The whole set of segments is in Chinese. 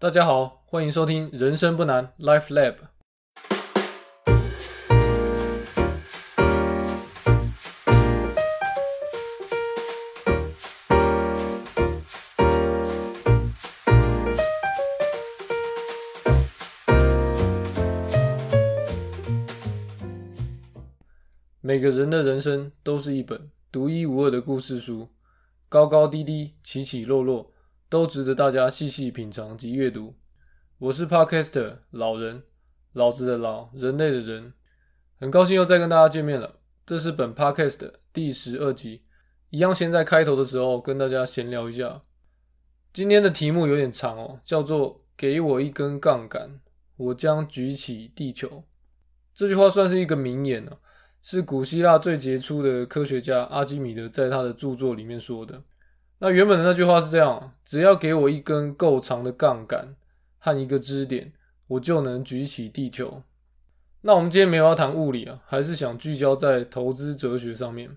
大家好，欢迎收听《人生不难》Life Lab。每个人的人生都是一本独一无二的故事书，高高低低，起起落落，都值得大家细细品尝及阅读。我是 Podcaster 老人，老子的老，人类的人，很高兴又再跟大家见面了。这是本 Podcast 第十二集，一样先在开头的时候跟大家闲聊一下。今天的题目有点长哦，叫做“给我一根杠杆，我将举起地球”。这句话算是一个名言了。是古希腊最杰出的科学家阿基米德在他的著作里面说的。那原本的那句话是这样：只要给我一根够长的杠杆和一个支点，我就能举起地球。那我们今天没有要谈物理啊，还是想聚焦在投资哲学上面。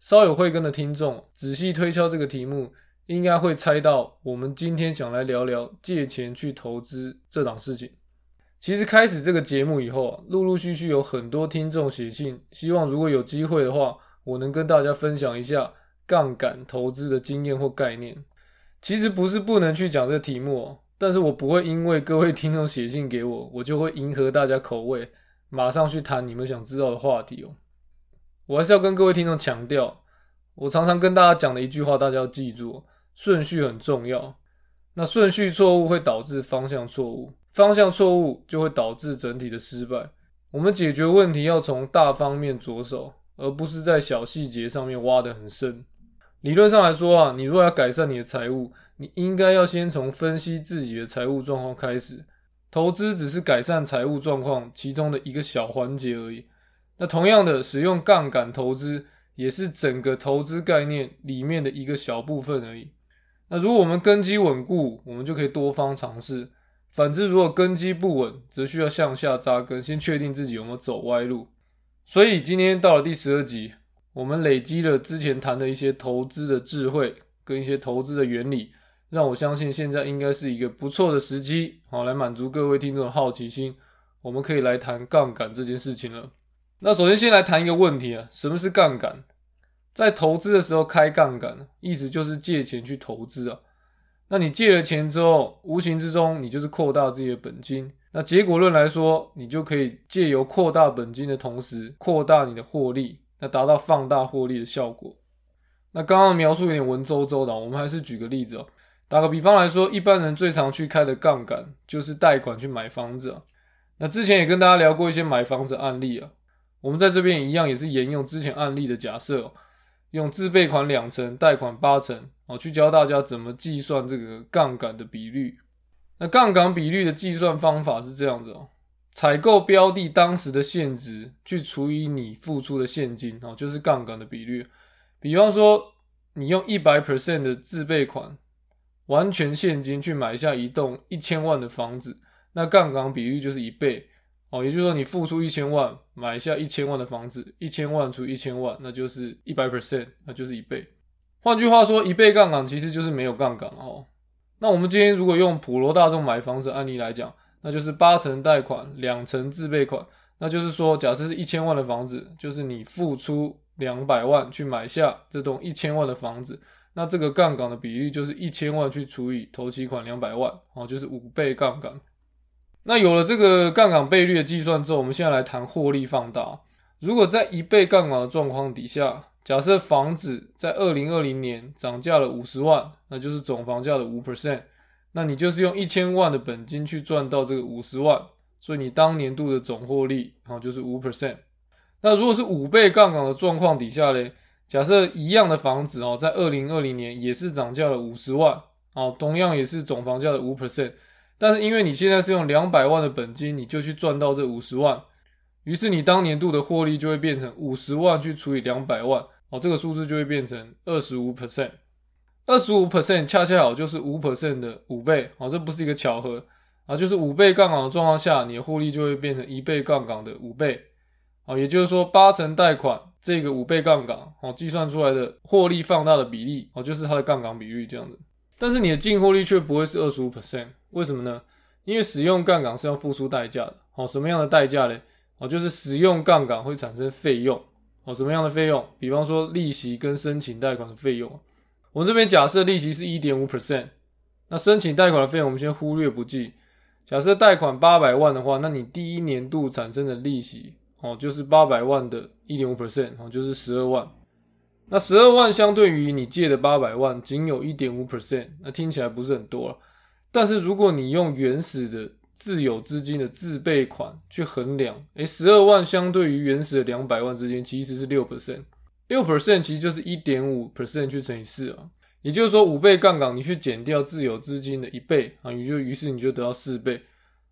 稍有慧根的听众仔细推敲这个题目，应该会猜到我们今天想来聊聊借钱去投资这档事情。其实开始这个节目以后啊，陆陆续续有很多听众写信，希望如果有机会的话，我能跟大家分享一下杠杆投资的经验或概念。其实不是不能去讲这题目哦，但是我不会因为各位听众写信给我，我就会迎合大家口味，马上去谈你们想知道的话题哦。我还是要跟各位听众强调，我常常跟大家讲的一句话，大家要记住：顺序很重要。那顺序错误会导致方向错误。方向错误就会导致整体的失败。我们解决问题要从大方面着手，而不是在小细节上面挖得很深。理论上来说啊，你若要改善你的财务，你应该要先从分析自己的财务状况开始。投资只是改善财务状况其中的一个小环节而已。那同样的，使用杠杆投资也是整个投资概念里面的一个小部分而已。那如果我们根基稳固，我们就可以多方尝试。反之，如果根基不稳，则需要向下扎根，先确定自己有没有走歪路。所以今天到了第十二集，我们累积了之前谈的一些投资的智慧跟一些投资的原理，让我相信现在应该是一个不错的时机，好来满足各位听众的好奇心。我们可以来谈杠杆这件事情了。那首先先来谈一个问题啊，什么是杠杆？在投资的时候开杠杆，意思就是借钱去投资啊。那你借了钱之后，无形之中你就是扩大自己的本金。那结果论来说，你就可以借由扩大本金的同时，扩大你的获利，那达到放大获利的效果。那刚刚描述有点文绉绉的，我们还是举个例子哦。打个比方来说，一般人最常去开的杠杆就是贷款去买房子啊。那之前也跟大家聊过一些买房子案例啊，我们在这边一样也是沿用之前案例的假设。用自备款两成，贷款八成，哦，去教大家怎么计算这个杠杆的比率。那杠杆比率的计算方法是这样子哦：采购标的当时的现值去除以你付出的现金，哦，就是杠杆的比率。比方说，你用一百 percent 的自备款，完全现金去买下一栋一千万的房子，那杠杆比率就是一倍。哦，也就是说，你付出一千万买下一千万的房子，一千万除一千万，那就是一百 percent，那就是一倍。换句话说，一倍杠杆其实就是没有杠杆哦。那我们今天如果用普罗大众买房子案例来讲，那就是八成贷款，两成自备款。那就是说，假设是一千万的房子，就是你付出两百万去买下这栋一千万的房子，那这个杠杆的比例就是一千万去除以头期款两百万，哦，就是五倍杠杆。那有了这个杠杆倍率的计算之后，我们现在来谈获利放大。如果在一倍杠杆的状况底下，假设房子在二零二零年涨价了五十万，那就是总房价的五 percent，那你就是用一千万的本金去赚到这个五十万，所以你当年度的总获利啊就是五 percent。那如果是五倍杠杆的状况底下嘞，假设一样的房子哦，在二零二零年也是涨价了五十万，哦，同样也是总房价的五 percent。但是因为你现在是用两百万的本金，你就去赚到这五十万，于是你当年度的获利就会变成五十万去除以两百万，哦，这个数字就会变成二十五 percent，二十五 percent 恰恰好就是五 percent 的五倍，哦，这不是一个巧合啊，就是五倍杠杆的状况下，你的获利就会变成一倍杠杆的五倍，啊，也就是说八成贷款这个五倍杠杆，哦，计算出来的获利放大的比例，哦，就是它的杠杆比率这样子。但是你的净获利却不会是二十五 percent，为什么呢？因为使用杠杆是要付出代价的。哦，什么样的代价嘞？哦，就是使用杠杆会产生费用。哦，什么样的费用？比方说利息跟申请贷款的费用。我们这边假设利息是一点五 percent，那申请贷款的费用我们先忽略不计。假设贷款八百万的话，那你第一年度产生的利息，哦，就是八百万的一点五 percent，哦，就是十二万。那十二万相对于你借的八百万，仅有一点五 percent，那听起来不是很多了。但是如果你用原始的自有资金的自备款去衡量，诶，十二万相对于原始的两百万之间其实是六 percent，六 percent 其实就是一点五 percent 去乘以四啊。也就是说，五倍杠杆，你去减掉自有资金的一倍啊，你就于是你就得到四倍。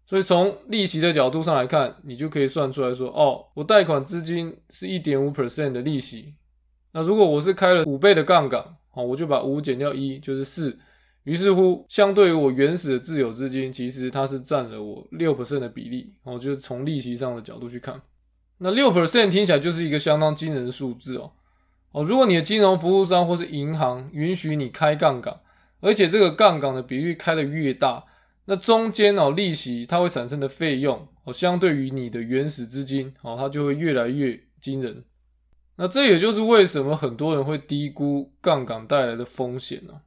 所以从利息的角度上来看，你就可以算出来说，哦，我贷款资金是一点五 percent 的利息。那如果我是开了五倍的杠杆，哦，我就把五减掉一，就是四。于是乎，相对于我原始的自有资金，其实它是占了我六 percent 的比例。哦，就是从利息上的角度去看，那六 percent 听起来就是一个相当惊人的数字哦。哦，如果你的金融服务商或是银行允许你开杠杆，而且这个杠杆的比率开的越大，那中间哦利息它会产生的费用哦，相对于你的原始资金哦，它就会越来越惊人。那这也就是为什么很多人会低估杠杆带来的风险呢？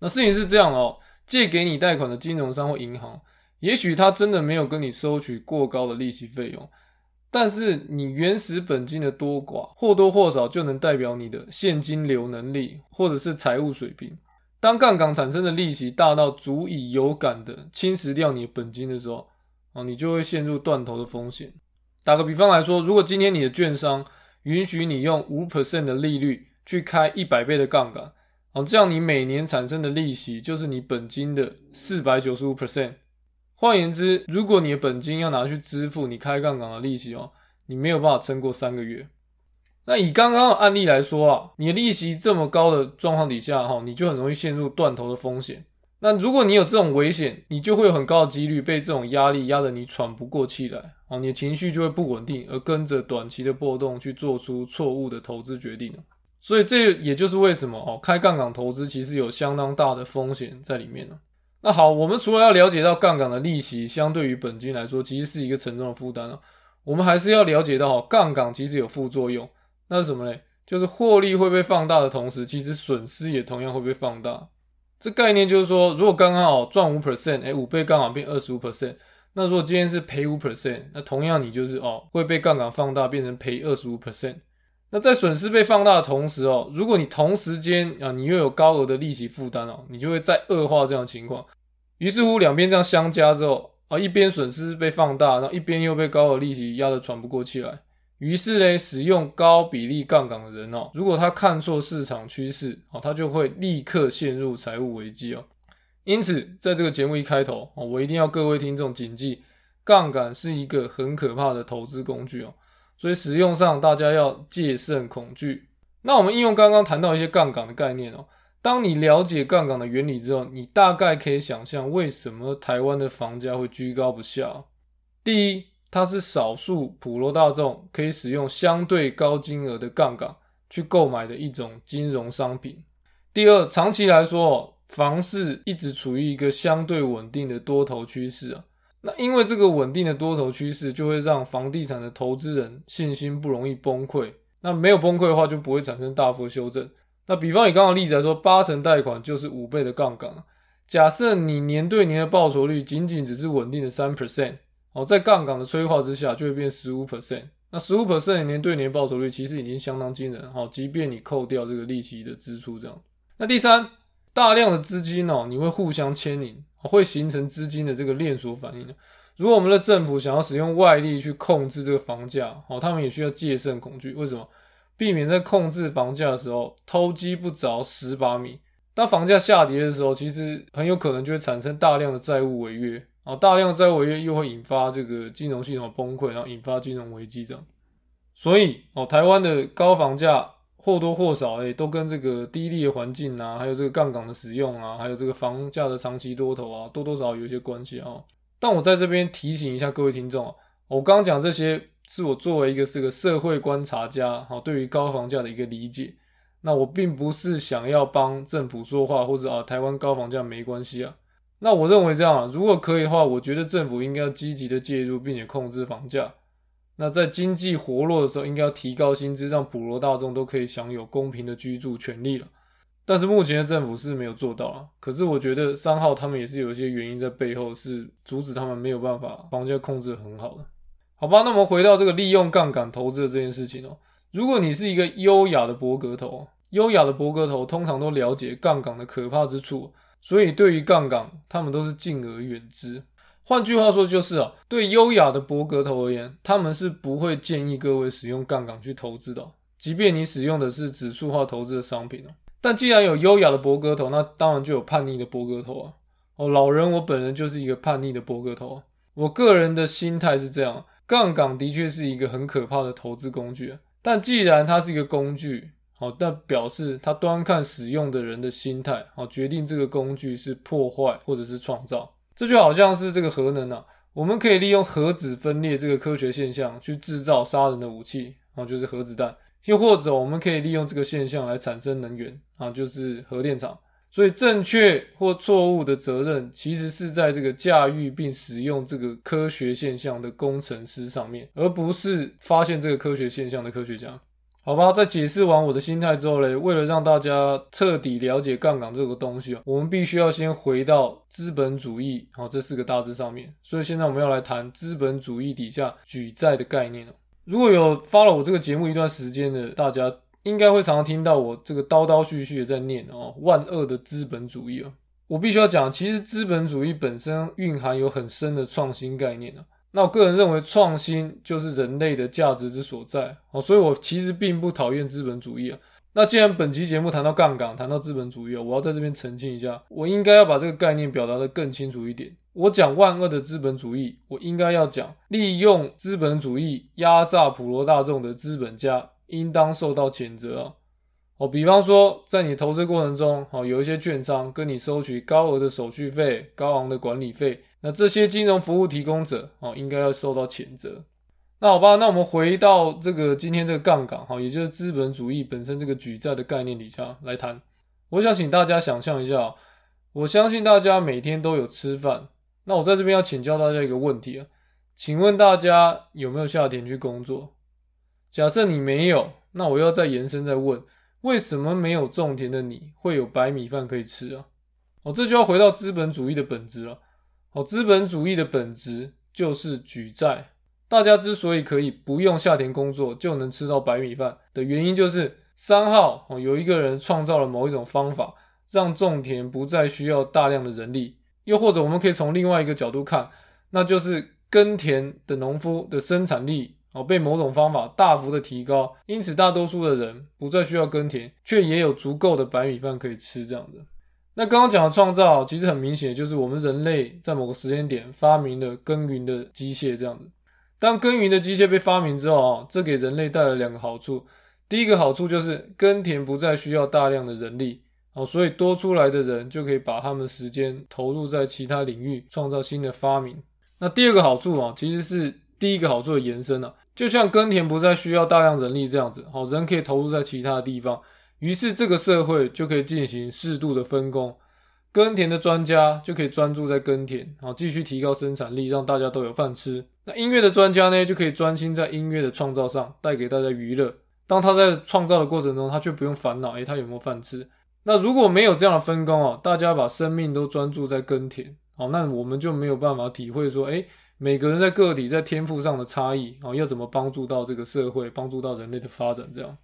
那事情是这样哦，借给你贷款的金融商或银行，也许他真的没有跟你收取过高的利息费用。但是你原始本金的多寡或多或少就能代表你的现金流能力或者是财务水平。当杠杆产生的利息大到足以有感的侵蚀掉你本金的时候，哦，你就会陷入断头的风险。打个比方来说，如果今天你的券商允许你用五 percent 的利率去开一百倍的杠杆，哦，这样你每年产生的利息就是你本金的四百九十五 percent。换言之，如果你的本金要拿去支付你开杠杆的利息哦，你没有办法撑过三个月。那以刚刚的案例来说啊，你的利息这么高的状况底下哈，你就很容易陷入断头的风险。那如果你有这种危险，你就会有很高的几率被这种压力压得你喘不过气来哦，你的情绪就会不稳定，而跟着短期的波动去做出错误的投资决定所以这也就是为什么哦，开杠杆投资其实有相当大的风险在里面呢。那好，我们除了要了解到杠杆的利息相对于本金来说，其实是一个沉重的负担了。我们还是要了解到，杠杆其实有副作用。那是什么嘞？就是获利会被放大的同时，其实损失也同样会被放大。这概念就是说，如果刚刚好赚五 percent，哎，五倍杠杆变二十五 percent。那如果今天是赔五 percent，那同样你就是哦会被杠杆放大变成赔二十五 percent。那在损失被放大的同时哦，如果你同时间啊，你又有高额的利息负担哦，你就会再恶化这样的情况。于是乎，两边这样相加之后啊，一边损失被放大，然后一边又被高额利息压得喘不过气来。于是呢，使用高比例杠杆的人哦，如果他看错市场趋势哦，他就会立刻陷入财务危机哦。因此，在这个节目一开头哦，我一定要各位听众谨记，杠杆是一个很可怕的投资工具哦。所以使用上大家要戒慎恐惧。那我们应用刚刚谈到一些杠杆的概念哦。当你了解杠杆的原理之后，你大概可以想象为什么台湾的房价会居高不下。第一，它是少数普罗大众可以使用相对高金额的杠杆去购买的一种金融商品。第二，长期来说，房市一直处于一个相对稳定的多头趋势啊。那因为这个稳定的多头趋势，就会让房地产的投资人信心不容易崩溃。那没有崩溃的话，就不会产生大幅修正。那比方以刚刚例子来说，八成贷款就是五倍的杠杆。假设你年对年的报酬率仅仅只是稳定的三 percent，哦，在杠杆的催化之下，就会变十五 percent。那十五 percent 年对年报酬率其实已经相当惊人。好，即便你扣掉这个利息的支出，这样。那第三，大量的资金哦，你会互相牵引。会形成资金的这个链锁反应的。如果我们的政府想要使用外力去控制这个房价，哦，他们也需要戒慎恐惧。为什么？避免在控制房价的时候偷鸡不着蚀把米。当房价下跌的时候，其实很有可能就会产生大量的债务违约，哦，大量的债务违约又会引发这个金融系统崩溃，然后引发金融危机这样。所以，哦，台湾的高房价。或多或少，哎，都跟这个低利的环境啊，还有这个杠杆的使用啊，还有这个房价的长期多头啊，多多少少有一些关系啊。但我在这边提醒一下各位听众，我刚刚讲这些是我作为一个这个社会观察家，好，对于高房价的一个理解。那我并不是想要帮政府说话，或者啊台湾高房价没关系啊。那我认为这样，如果可以的话，我觉得政府应该要积极的介入，并且控制房价。那在经济活络的时候，应该要提高薪资，让普罗大众都可以享有公平的居住权利了。但是目前的政府是没有做到啊。可是我觉得三号他们也是有一些原因在背后，是阻止他们没有办法房价控制得很好的。好吧，那我们回到这个利用杠杆投资的这件事情哦。如果你是一个优雅的博格头，优雅的博格头通常都了解杠杆的可怕之处。所以，对于杠杆，他们都是敬而远之。换句话说，就是啊，对优雅的博格头而言，他们是不会建议各位使用杠杆去投资的。即便你使用的是指数化投资的商品哦。但既然有优雅的博格头，那当然就有叛逆的博格头啊。哦，老人，我本人就是一个叛逆的博格头。我个人的心态是这样：杠杆的确是一个很可怕的投资工具，但既然它是一个工具。好，那表示他端看使用的人的心态，好决定这个工具是破坏或者是创造。这就好像是这个核能啊，我们可以利用核子分裂这个科学现象去制造杀人的武器，啊就是核子弹；又或者我们可以利用这个现象来产生能源，啊就是核电厂。所以正确或错误的责任其实是在这个驾驭并使用这个科学现象的工程师上面，而不是发现这个科学现象的科学家。好吧，在解释完我的心态之后嘞，为了让大家彻底了解杠杆这个东西我们必须要先回到资本主义，好这四个大字上面。所以现在我们要来谈资本主义底下举债的概念如果有发了我这个节目一段时间的大家，应该会常常听到我这个叨叨絮絮的在念哦，万恶的资本主义啊。我必须要讲，其实资本主义本身蕴含有很深的创新概念啊。那我个人认为，创新就是人类的价值之所在哦，所以我其实并不讨厌资本主义啊。那既然本期节目谈到杠杆，谈到资本主义啊我要在这边澄清一下，我应该要把这个概念表达的更清楚一点。我讲万恶的资本主义，我应该要讲利用资本主义压榨普罗大众的资本家，应当受到谴责啊。哦，比方说，在你投资过程中，哦，有一些券商跟你收取高额的手续费、高昂的管理费。那这些金融服务提供者哦，应该要受到谴责。那好吧，那我们回到这个今天这个杠杆哈，也就是资本主义本身这个举债的概念底下来谈。我想请大家想象一下，我相信大家每天都有吃饭。那我在这边要请教大家一个问题啊，请问大家有没有下田去工作？假设你没有，那我要再延伸再问，为什么没有种田的你会有白米饭可以吃啊？哦，这就要回到资本主义的本质了。哦，资本主义的本质就是举债。大家之所以可以不用下田工作就能吃到白米饭的原因，就是三号哦，有一个人创造了某一种方法，让种田不再需要大量的人力。又或者，我们可以从另外一个角度看，那就是耕田的农夫的生产力哦，被某种方法大幅的提高，因此大多数的人不再需要耕田，却也有足够的白米饭可以吃，这样的。那刚刚讲的创造，其实很明显就是我们人类在某个时间点发明了耕耘的机械这样子。当耕耘的机械被发明之后啊，这给人类带来两个好处。第一个好处就是耕田不再需要大量的人力哦，所以多出来的人就可以把他们时间投入在其他领域，创造新的发明。那第二个好处啊，其实是第一个好处的延伸啊，就像耕田不再需要大量人力这样子，好人可以投入在其他的地方。于是，这个社会就可以进行适度的分工，耕田的专家就可以专注在耕田，好继续提高生产力，让大家都有饭吃。那音乐的专家呢，就可以专心在音乐的创造上，带给大家娱乐。当他在创造的过程中，他就不用烦恼，诶，他有没有饭吃？那如果没有这样的分工哦，大家把生命都专注在耕田，好，那我们就没有办法体会说，诶，每个人在个体在天赋上的差异，哦，要怎么帮助到这个社会，帮助到人类的发展，这样。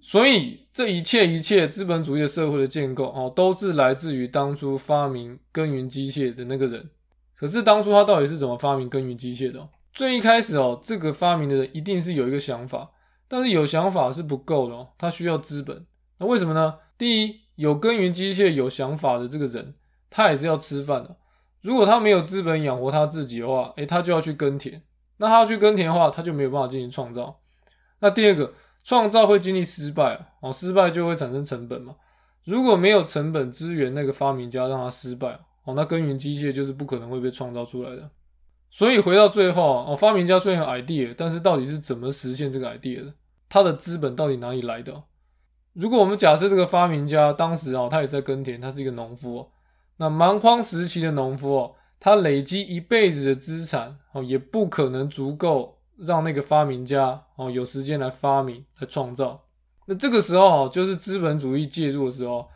所以这一切一切资本主义的社会的建构哦，都是来自于当初发明耕耘机械的那个人。可是当初他到底是怎么发明耕耘机械的？最一开始哦，这个发明的人一定是有一个想法，但是有想法是不够的哦，他需要资本。那为什么呢？第一，有耕耘机械有想法的这个人，他也是要吃饭的。如果他没有资本养活他自己的话，诶，他就要去耕田。那他要去耕田的话，他就没有办法进行创造。那第二个。创造会经历失败哦，失败就会产生成本嘛。如果没有成本支援那个发明家，让他失败哦，那耕耘机械就是不可能会被创造出来的。所以回到最后哦，发明家虽然有 idea，但是到底是怎么实现这个 idea 的？他的资本到底哪里来的？如果我们假设这个发明家当时哦，他也在耕田，他是一个农夫，那蛮荒时期的农夫哦，他累积一辈子的资产哦，也不可能足够让那个发明家哦有时间来发明、来创造。那这个时候，就是资本主义介入的时候。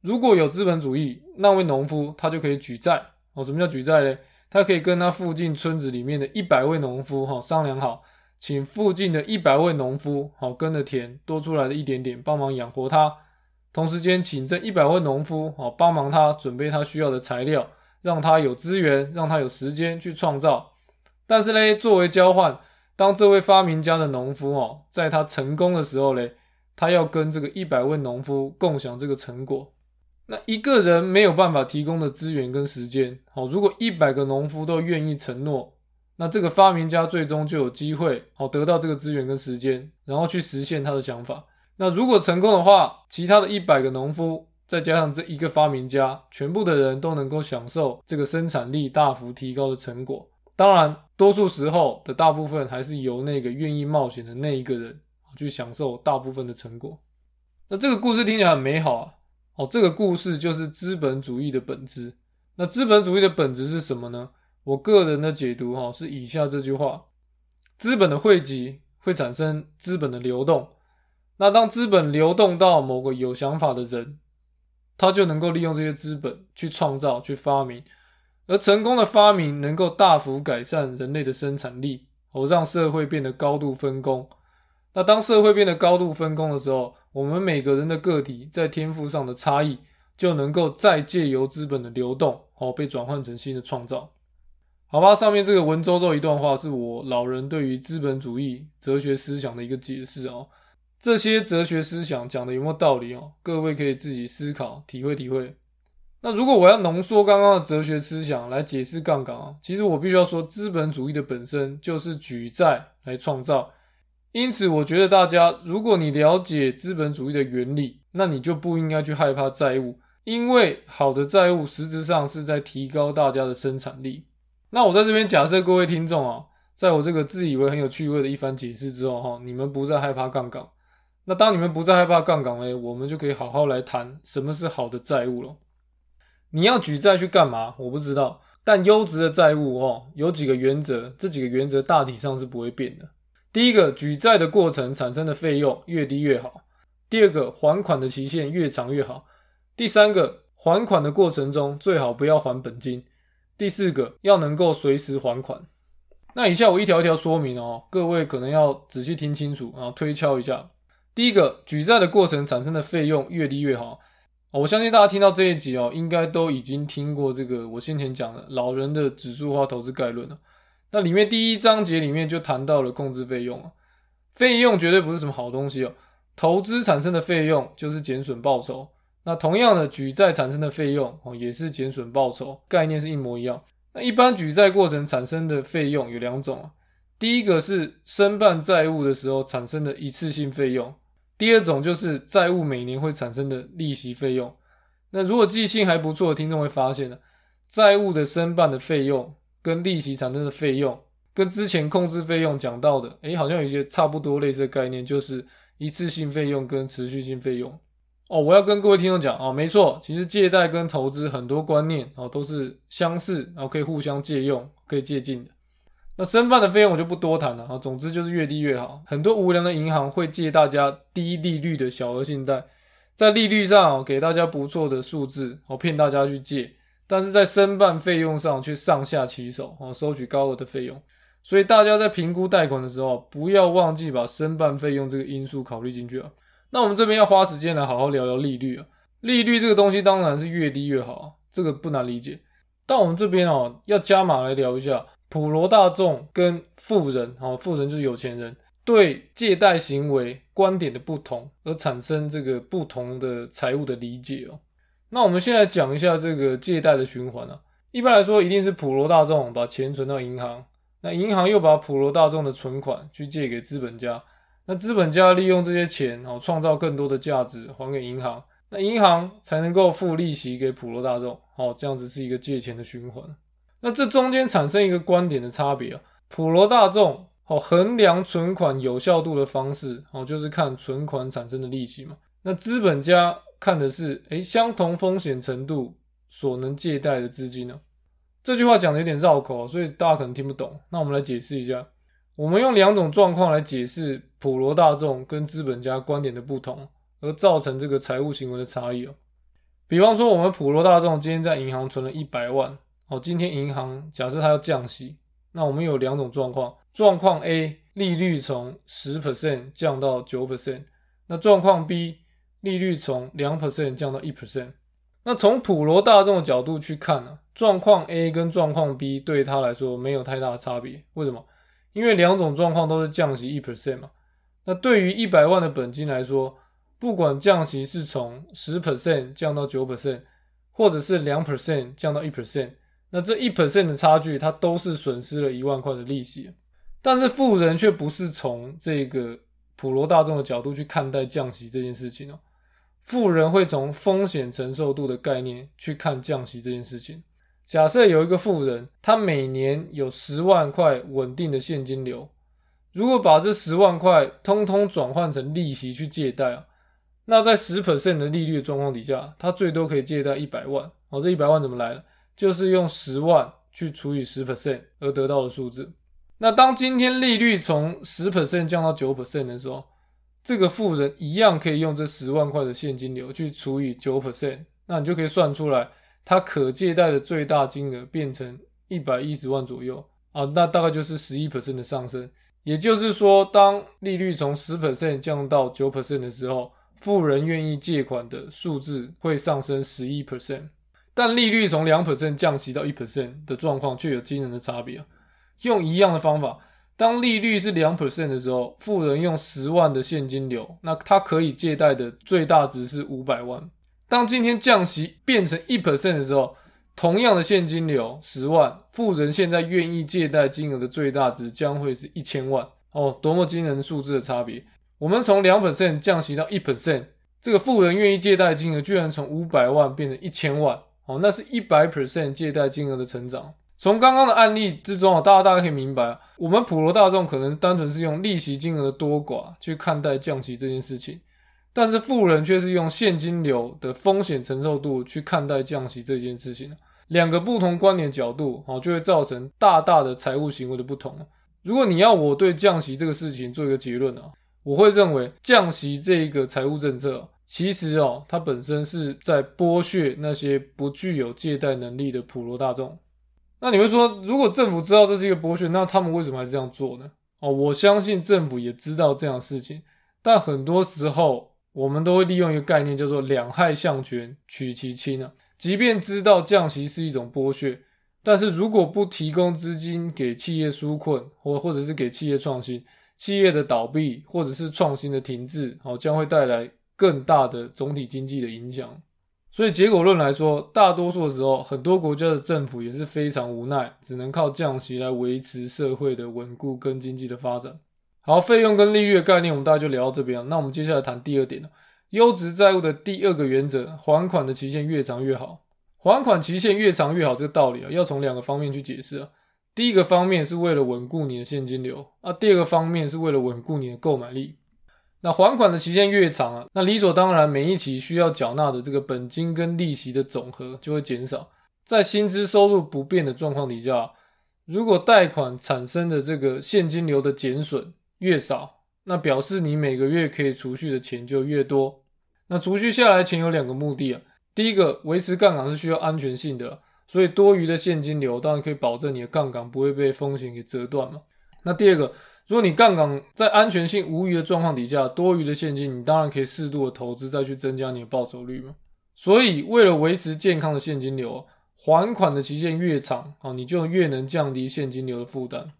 如果有资本主义，那位农夫他就可以举债哦。什么叫举债呢？他可以跟他附近村子里面的一百位农夫哈商量好，请附近的一百位农夫好跟着田多出来的一点点帮忙养活他，同时间请这一百位农夫好帮忙他准备他需要的材料，让他有资源，让他有时间去创造。但是呢，作为交换，当这位发明家的农夫哦，在他成功的时候嘞，他要跟这个一百位农夫共享这个成果。那一个人没有办法提供的资源跟时间，好，如果一百个农夫都愿意承诺，那这个发明家最终就有机会，好得到这个资源跟时间，然后去实现他的想法。那如果成功的话，其他的一百个农夫再加上这一个发明家，全部的人都能够享受这个生产力大幅提高的成果。当然，多数时候的大部分还是由那个愿意冒险的那一个人去享受大部分的成果。那这个故事听起来很美好啊。哦，这个故事就是资本主义的本质。那资本主义的本质是什么呢？我个人的解读哈是以下这句话：资本的汇集会产生资本的流动。那当资本流动到某个有想法的人，他就能够利用这些资本去创造、去发明。而成功的发明能够大幅改善人类的生产力，哦，让社会变得高度分工。那当社会变得高度分工的时候，我们每个人的个体在天赋上的差异，就能够再借由资本的流动，哦，被转换成新的创造。好吧，上面这个文绉绉一段话，是我老人对于资本主义哲学思想的一个解释哦。这些哲学思想讲的有没有道理哦？各位可以自己思考、体会、体会。那如果我要浓缩刚刚的哲学思想来解释杠杆啊，其实我必须要说，资本主义的本身就是举债来创造。因此，我觉得大家，如果你了解资本主义的原理，那你就不应该去害怕债务，因为好的债务实质上是在提高大家的生产力。那我在这边假设各位听众啊，在我这个自以为很有趣味的一番解释之后，哈，你们不再害怕杠杆。那当你们不再害怕杠杆嘞，我们就可以好好来谈什么是好的债务了。你要举债去干嘛？我不知道。但优质的债务哦，有几个原则，这几个原则大体上是不会变的。第一个，举债的过程产生的费用越低越好；第二个，还款的期限越长越好；第三个，还款的过程中最好不要还本金；第四个，要能够随时还款。那以下我一条一条说明哦，各位可能要仔细听清楚，然后推敲一下。第一个，举债的过程产生的费用越低越好。我相信大家听到这一集哦，应该都已经听过这个我先前讲的老人的指数化投资概论了。那里面第一章节里面就谈到了控制费用啊，费用绝对不是什么好东西哦。投资产生的费用就是减损报酬，那同样的举债产生的费用哦也是减损报酬，概念是一模一样。那一般举债过程产生的费用有两种啊，第一个是申办债务的时候产生的一次性费用，第二种就是债务每年会产生的利息费用。那如果记性还不错的听众会发现呢，债务的申办的费用。跟利息产生的费用，跟之前控制费用讲到的，诶，好像有些差不多类似的概念，就是一次性费用跟持续性费用。哦，我要跟各位听众讲啊，没错，其实借贷跟投资很多观念哦都是相似，然后可以互相借用，可以借鉴的。那申办的费用我就不多谈了啊，总之就是越低越好。很多无良的银行会借大家低利率的小额信贷，在利率上给大家不错的数字，哦骗大家去借。但是在申办费用上却上下其手哦，收取高额的费用，所以大家在评估贷款的时候，不要忘记把申办费用这个因素考虑进去啊。那我们这边要花时间来好好聊聊利率啊。利率这个东西当然是越低越好，这个不难理解。但我们这边哦，要加码来聊一下普罗大众跟富人哦，富人就是有钱人对借贷行为观点的不同，而产生这个不同的财务的理解哦。那我们先来讲一下这个借贷的循环啊。一般来说，一定是普罗大众把钱存到银行，那银行又把普罗大众的存款去借给资本家，那资本家利用这些钱哦，创造更多的价值还给银行，那银行才能够付利息给普罗大众，哦，这样子是一个借钱的循环。那这中间产生一个观点的差别啊，普罗大众哦衡量存款有效度的方式哦，就是看存款产生的利息嘛。那资本家看的是，诶，相同风险程度所能借贷的资金呢？这句话讲的有点绕口，所以大家可能听不懂。那我们来解释一下，我们用两种状况来解释普罗大众跟资本家观点的不同，而造成这个财务行为的差异哦。比方说，我们普罗大众今天在银行存了一百万，哦，今天银行假设它要降息，那我们有两种状况：状况 A，利率从十 percent 降到九 percent；那状况 B，利率从两 percent 降到一 percent。那从普罗大众的角度去看呢，状况 A 跟状况 B 对他来说没有太大的差别。为什么？因为两种状况都是降息一 percent 嘛。那对于一百万的本金来说，不管降息是从十 percent 降到九 percent，或者是两 percent 降到一 percent，那这一 percent 的差距，它都是损失了一万块的利息。但是富人却不是从这个普罗大众的角度去看待降息这件事情哦。富人会从风险承受度的概念去看降息这件事情。假设有一个富人，他每年有十万块稳定的现金流，如果把这十万块通通转换成利息去借贷啊。那在十 percent 的利率状况底下，他最多可以借贷一百万。哦，这一百万怎么来的？就是用十万去除以十 percent 而得到的数字。那当今天利率从十 percent 降到九 percent 的时候，这个富人一样可以用这十万块的现金流去除以九 percent，那你就可以算出来，他可借贷的最大金额变成一百一十万左右啊。那大概就是十一 percent 的上升。也就是说，当利率从十 percent 降到九 percent 的时候，富人愿意借款的数字会上升十一 percent，但利率从两 percent 降息到一 percent 的状况却有惊人的差别。用一样的方法，当利率是两 percent 的时候，富人用十万的现金流，那他可以借贷的最大值是五百万。当今天降息变成一 percent 的时候，同样的现金流十万，富人现在愿意借贷金额的最大值将会是一千万。哦，多么惊人数字的差别！我们从两 percent 降息到一 percent，这个富人愿意借贷金额居然从五百万变成一千万，哦，那是一百 percent 借贷金额的成长。从刚刚的案例之中啊，大家大概可以明白，我们普罗大众可能单纯是用利息金额的多寡去看待降息这件事情，但是富人却是用现金流的风险承受度去看待降息这件事情。两个不同观点角度，哦，就会造成大大的财务行为的不同。如果你要我对降息这个事情做一个结论啊。我会认为降息这一个财务政策，其实哦，它本身是在剥削那些不具有借贷能力的普罗大众。那你会说，如果政府知道这是一个剥削，那他们为什么还这样做呢？哦，我相信政府也知道这样的事情，但很多时候我们都会利用一个概念，叫做两害相权取其轻啊。即便知道降息是一种剥削，但是如果不提供资金给企业纾困，或或者是给企业创新。企业的倒闭或者是创新的停滞，哦，将会带来更大的总体经济的影响。所以结果论来说，大多数的时候，很多国家的政府也是非常无奈，只能靠降息来维持社会的稳固跟经济的发展。好，费用跟利率的概念，我们大家就聊到这边。那我们接下来谈第二点优质债务的第二个原则：还款的期限越长越好。还款期限越长越好，这个道理啊，要从两个方面去解释啊。第一个方面是为了稳固你的现金流啊，第二个方面是为了稳固你的购买力。那还款的期限越长啊，那理所当然每一期需要缴纳的这个本金跟利息的总和就会减少。在薪资收入不变的状况底下，如果贷款产生的这个现金流的减损越少，那表示你每个月可以储蓄的钱就越多。那储蓄下来钱有两个目的啊，第一个维持杠杆是需要安全性的。所以多余的现金流当然可以保证你的杠杆不会被风险给折断嘛。那第二个，如果你杠杆在安全性无虞的状况底下，多余的现金你当然可以适度的投资，再去增加你的报酬率嘛。所以为了维持健康的现金流，还款的期限越长啊，你就越能降低现金流的负担。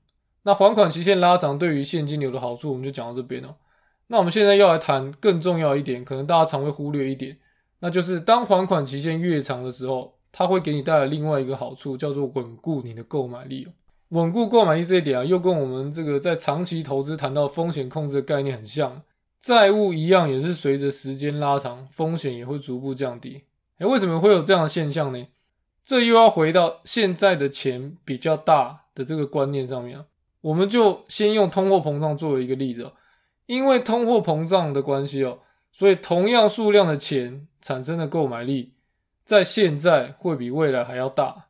那还款期限拉长对于现金流的好处，我们就讲到这边了。那我们现在要来谈更重要一点，可能大家常会忽略一点，那就是当还款期限越长的时候。它会给你带来另外一个好处，叫做稳固你的购买力。稳固购买力这一点啊，又跟我们这个在长期投资谈到风险控制的概念很像。债务一样，也是随着时间拉长，风险也会逐步降低。诶，为什么会有这样的现象呢？这又要回到现在的钱比较大的这个观念上面啊。我们就先用通货膨胀作为一个例子，因为通货膨胀的关系哦，所以同样数量的钱产生的购买力，在现在会比未来还要大。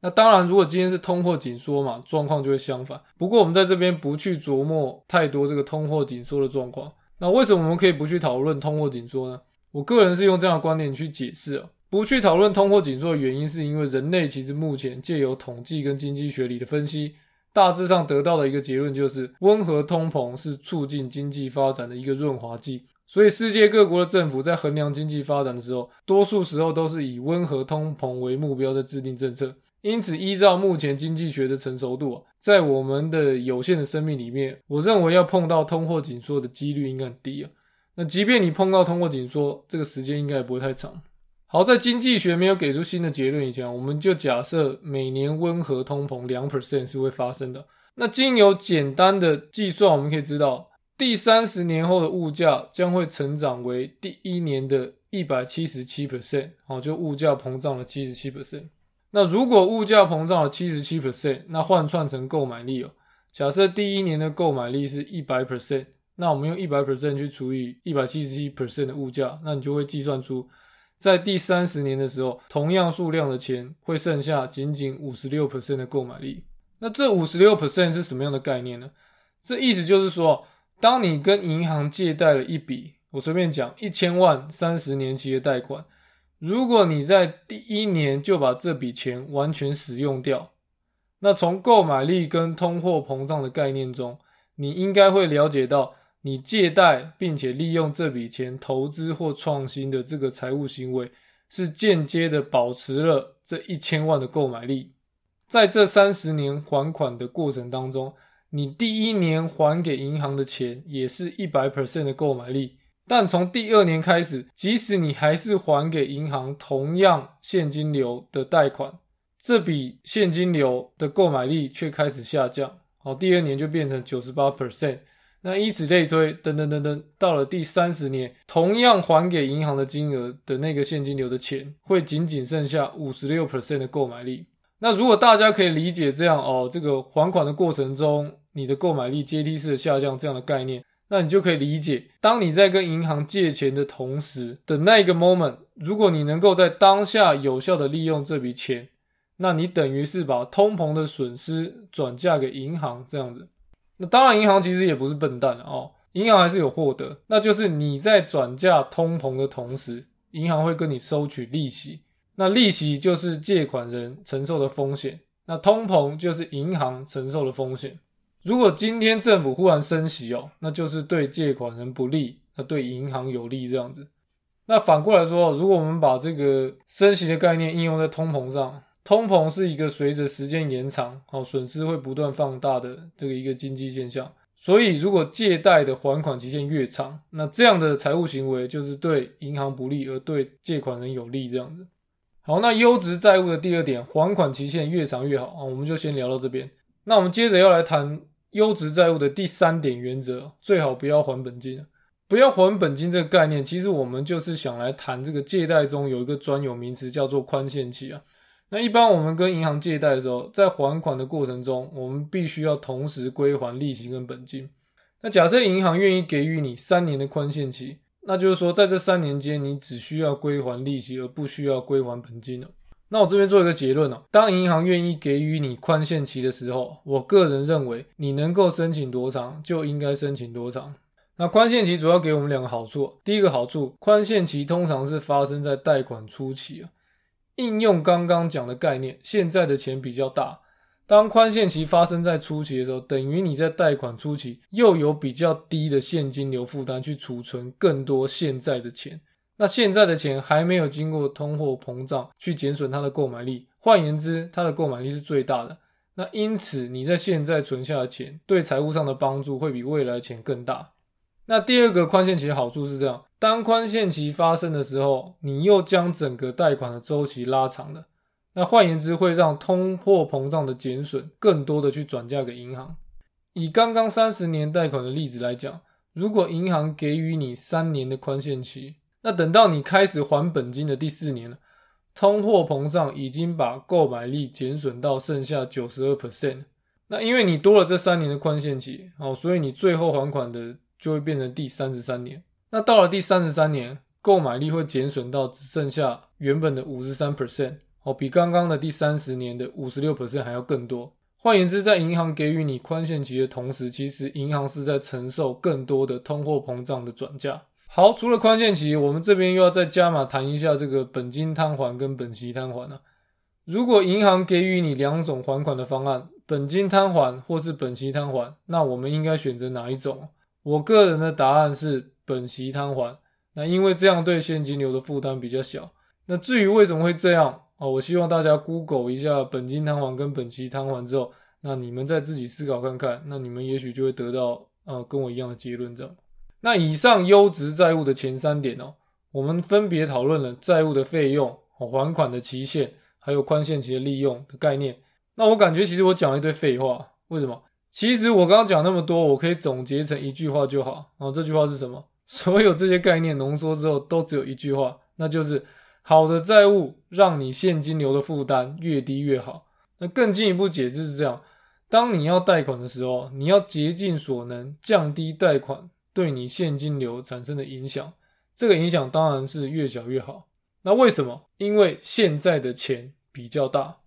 那当然，如果今天是通货紧缩嘛，状况就会相反。不过我们在这边不去琢磨太多这个通货紧缩的状况。那为什么我们可以不去讨论通货紧缩呢？我个人是用这样的观点去解释啊，不去讨论通货紧缩的原因，是因为人类其实目前借由统计跟经济学里的分析，大致上得到的一个结论就是，温和通膨是促进经济发展的一个润滑剂。所以世界各国的政府在衡量经济发展的时候，多数时候都是以温和通膨为目标在制定政策。因此，依照目前经济学的成熟度啊，在我们的有限的生命里面，我认为要碰到通货紧缩的几率应该很低啊。那即便你碰到通货紧缩，这个时间应该也不会太长。好，在经济学没有给出新的结论以前，我们就假设每年温和通膨两 percent 是会发生的。那经由简单的计算，我们可以知道，第三十年后的物价将会成长为第一年的一百七十七 percent，好，就物价膨胀了七十七 percent。那如果物价膨胀了七十七 percent，那换算成购买力哦，假设第一年的购买力是一百 percent，那我们用一百 percent 去除以一百七十七 percent 的物价，那你就会计算出，在第三十年的时候，同样数量的钱会剩下仅仅五十六 percent 的购买力。那这五十六 percent 是什么样的概念呢？这意思就是说，当你跟银行借贷了一笔，我随便讲一千万三十年期的贷款。如果你在第一年就把这笔钱完全使用掉，那从购买力跟通货膨胀的概念中，你应该会了解到，你借贷并且利用这笔钱投资或创新的这个财务行为，是间接的保持了这一千万的购买力。在这三十年还款的过程当中，你第一年还给银行的钱也是一百 percent 的购买力。但从第二年开始，即使你还是还给银行同样现金流的贷款，这笔现金流的购买力却开始下降。好，第二年就变成九十八 percent。那以此类推，等等等等，到了第三十年，同样还给银行的金额的那个现金流的钱，会仅仅剩下五十六 percent 的购买力。那如果大家可以理解这样哦，这个还款的过程中，你的购买力阶梯式的下降这样的概念。那你就可以理解，当你在跟银行借钱的同时的那一个 moment，如果你能够在当下有效的利用这笔钱，那你等于是把通膨的损失转嫁给银行这样子。那当然，银行其实也不是笨蛋哦，银行还是有获得，那就是你在转嫁通膨的同时，银行会跟你收取利息，那利息就是借款人承受的风险，那通膨就是银行承受的风险。如果今天政府忽然升息哦，那就是对借款人不利，那对银行有利这样子。那反过来说，如果我们把这个升息的概念应用在通膨上，通膨是一个随着时间延长，好损失会不断放大的这个一个经济现象。所以，如果借贷的还款期限越长，那这样的财务行为就是对银行不利，而对借款人有利这样子。好，那优质债务的第二点，还款期限越长越好啊，我们就先聊到这边。那我们接着要来谈优质债务的第三点原则，最好不要还本金。不要还本金这个概念，其实我们就是想来谈这个借贷中有一个专有名词叫做宽限期啊。那一般我们跟银行借贷的时候，在还款的过程中，我们必须要同时归还利息跟本金。那假设银行愿意给予你三年的宽限期，那就是说在这三年间，你只需要归还利息，而不需要归还本金了。那我这边做一个结论哦，当银行愿意给予你宽限期的时候，我个人认为你能够申请多长就应该申请多长。那宽限期主要给我们两个好处，第一个好处，宽限期通常是发生在贷款初期啊。应用刚刚讲的概念，现在的钱比较大，当宽限期发生在初期的时候，等于你在贷款初期又有比较低的现金流负担去储存更多现在的钱。那现在的钱还没有经过通货膨胀去减损它的购买力，换言之，它的购买力是最大的。那因此，你在现在存下的钱对财务上的帮助会比未来钱更大。那第二个宽限期的好处是这样：当宽限期发生的时候，你又将整个贷款的周期拉长了。那换言之，会让通货膨胀的减损更多的去转嫁给银行。以刚刚三十年贷款的例子来讲，如果银行给予你三年的宽限期，那等到你开始还本金的第四年了，通货膨胀已经把购买力减损到剩下九十二 percent。那因为你多了这三年的宽限期，哦，所以你最后还款的就会变成第三十三年。那到了第三十三年，购买力会减损到只剩下原本的五十三 percent，哦，比刚刚的第三十年的五十六 percent 还要更多。换言之，在银行给予你宽限期的同时，其实银行是在承受更多的通货膨胀的转嫁。好，除了宽限期，我们这边又要再加码谈一下这个本金摊还跟本息摊还了。如果银行给予你两种还款的方案，本金摊还或是本息摊还，那我们应该选择哪一种？我个人的答案是本息摊还。那因为这样对现金流的负担比较小。那至于为什么会这样啊？我希望大家 Google 一下本金摊还跟本息摊还之后，那你们再自己思考看看，那你们也许就会得到呃跟我一样的结论这样。那以上优质债务的前三点哦，我们分别讨论了债务的费用、还款的期限，还有宽限期的利用的概念。那我感觉其实我讲一堆废话，为什么？其实我刚刚讲那么多，我可以总结成一句话就好。然后这句话是什么？所有这些概念浓缩之后，都只有一句话，那就是好的债务让你现金流的负担越低越好。那更进一步解释是这样：当你要贷款的时候，你要竭尽所能降低贷款对你现金流产生的影响。这个影响当然是越小越好。那为什么？因为现在的钱比较大。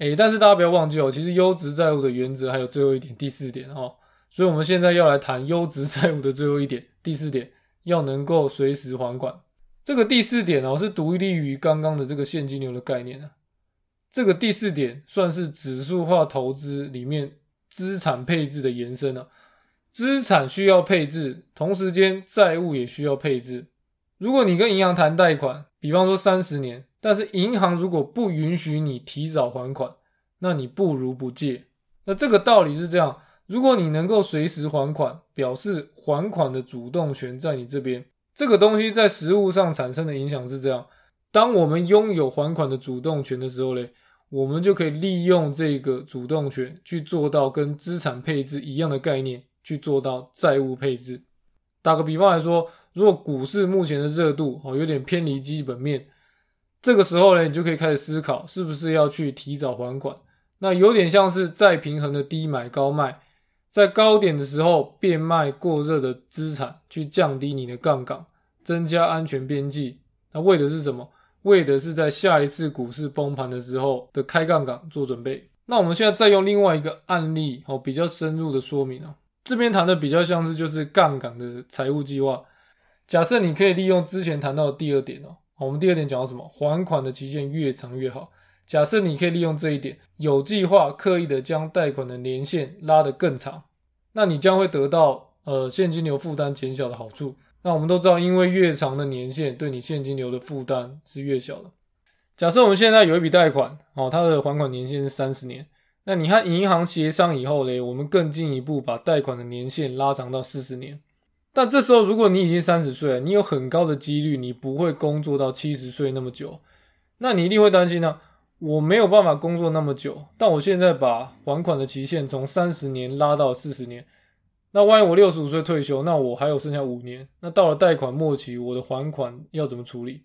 诶，但是大家不要忘记哦，其实优质债务的原则还有最后一点，第四点哦。所以我们现在要来谈优质债务的最后一点，第四点。要能够随时还款，这个第四点哦，是独立于刚刚的这个现金流的概念啊。这个第四点算是指数化投资里面资产配置的延伸啊。资产需要配置，同时间债务也需要配置。如果你跟银行谈贷款，比方说三十年，但是银行如果不允许你提早还款，那你不如不借。那这个道理是这样。如果你能够随时还款，表示还款的主动权在你这边。这个东西在实物上产生的影响是这样：当我们拥有还款的主动权的时候嘞，我们就可以利用这个主动权去做到跟资产配置一样的概念，去做到债务配置。打个比方来说，如果股市目前的热度哦有点偏离基本面，这个时候呢，你就可以开始思考是不是要去提早还款。那有点像是再平衡的低买高卖。在高点的时候变卖过热的资产，去降低你的杠杆，增加安全边际。那为的是什么？为的是在下一次股市崩盘的时候的开杠杆做准备。那我们现在再用另外一个案例哦，比较深入的说明啊。这边谈的比较像是就是杠杆的财务计划。假设你可以利用之前谈到的第二点哦，我们第二点讲到什么？还款的期限越长越好。假设你可以利用这一点，有计划、刻意的将贷款的年限拉得更长，那你将会得到呃现金流负担减小的好处。那我们都知道，因为越长的年限，对你现金流的负担是越小的。假设我们现在有一笔贷款，哦，它的还款年限是三十年，那你和银行协商以后嘞，我们更进一步把贷款的年限拉长到四十年。但这时候，如果你已经三十岁了，你有很高的几率你不会工作到七十岁那么久，那你一定会担心呢。我没有办法工作那么久，但我现在把还款的期限从三十年拉到四十年。那万一我六十五岁退休，那我还有剩下五年。那到了贷款末期，我的还款要怎么处理？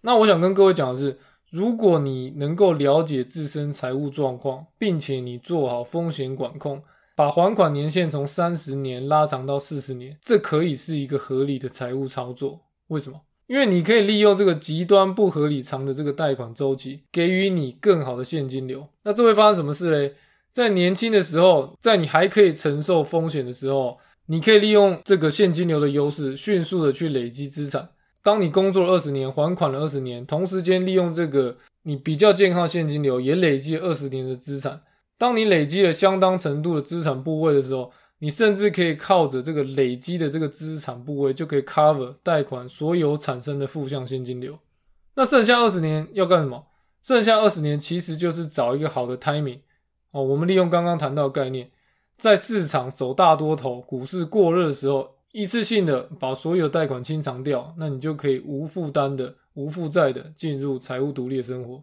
那我想跟各位讲的是，如果你能够了解自身财务状况，并且你做好风险管控，把还款年限从三十年拉长到四十年，这可以是一个合理的财务操作。为什么？因为你可以利用这个极端不合理长的这个贷款周期，给予你更好的现金流。那这会发生什么事嘞？在年轻的时候，在你还可以承受风险的时候，你可以利用这个现金流的优势，迅速的去累积资产。当你工作了二十年，还款了二十年，同时间利用这个你比较健康的现金流，也累积了二十年的资产。当你累积了相当程度的资产部位的时候，你甚至可以靠着这个累积的这个资产部位，就可以 cover 贷款所有产生的负向现金流。那剩下二十年要干什么？剩下二十年其实就是找一个好的 timing 哦。我们利用刚刚谈到概念，在市场走大多头、股市过热的时候，一次性的把所有贷款清偿掉，那你就可以无负担的、无负债的进入财务独立的生活。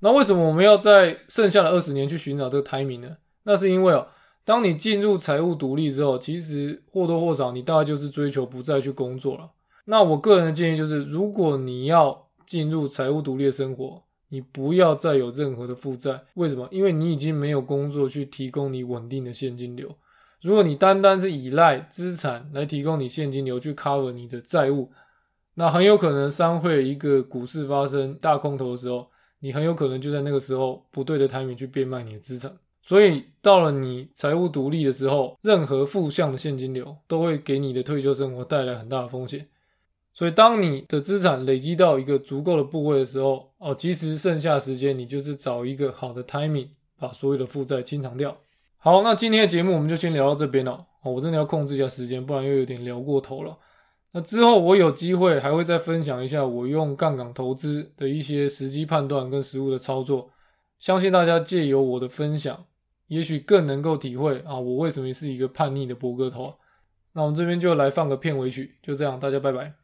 那为什么我们要在剩下的二十年去寻找这个 timing 呢？那是因为哦。当你进入财务独立之后，其实或多或少你大概就是追求不再去工作了。那我个人的建议就是，如果你要进入财务独立的生活，你不要再有任何的负债。为什么？因为你已经没有工作去提供你稳定的现金流。如果你单单是依赖资产来提供你现金流去 cover 你的债务，那很有可能商会一个股市发生大空头的时候，你很有可能就在那个时候不对的台面去变卖你的资产。所以到了你财务独立的时候，任何负向的现金流都会给你的退休生活带来很大的风险。所以当你的资产累积到一个足够的部位的时候，哦，其实剩下时间你就是找一个好的 timing，把所有的负债清偿掉。好，那今天的节目我们就先聊到这边了。哦，我真的要控制一下时间，不然又有点聊过头了。那之后我有机会还会再分享一下我用杠杆投资的一些实际判断跟实物的操作，相信大家借由我的分享，也许更能够体会啊，我为什么是一个叛逆的博哥头。那我们这边就来放个片尾曲，就这样，大家拜拜。